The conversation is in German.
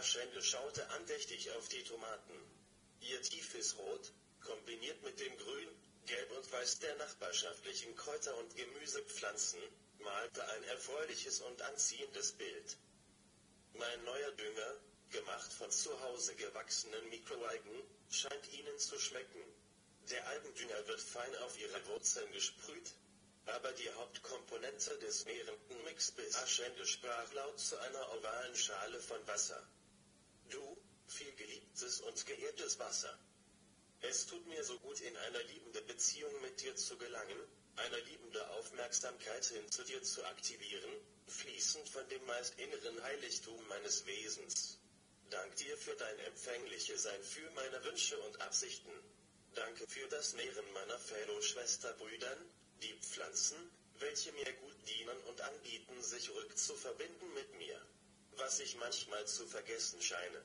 Aschende schaute andächtig auf die Tomaten. Ihr tiefes Rot, kombiniert mit dem Grün, Gelb und Weiß der nachbarschaftlichen Kräuter- und Gemüsepflanzen, malte ein erfreuliches und anziehendes Bild. Mein neuer Dünger, gemacht von zu Hause gewachsenen Mikroalgen, scheint Ihnen zu schmecken. Der Algendünger wird fein auf Ihre Wurzeln gesprüht, aber die Hauptkomponente des nährenden Mixbiss Aschende sprach laut zu einer ovalen Schale von Wasser. Geehrtes Wasser. Es tut mir so gut in eine liebende Beziehung mit dir zu gelangen, eine liebende Aufmerksamkeit hin zu dir zu aktivieren, fließend von dem meist inneren Heiligtum meines Wesens. Dank dir für dein empfängliche Sein für meine Wünsche und Absichten. Danke für das Nähren meiner Fellow-Schwesterbrüdern, die Pflanzen, welche mir gut dienen und anbieten sich rückzuverbinden mit mir. Was ich manchmal zu vergessen scheine.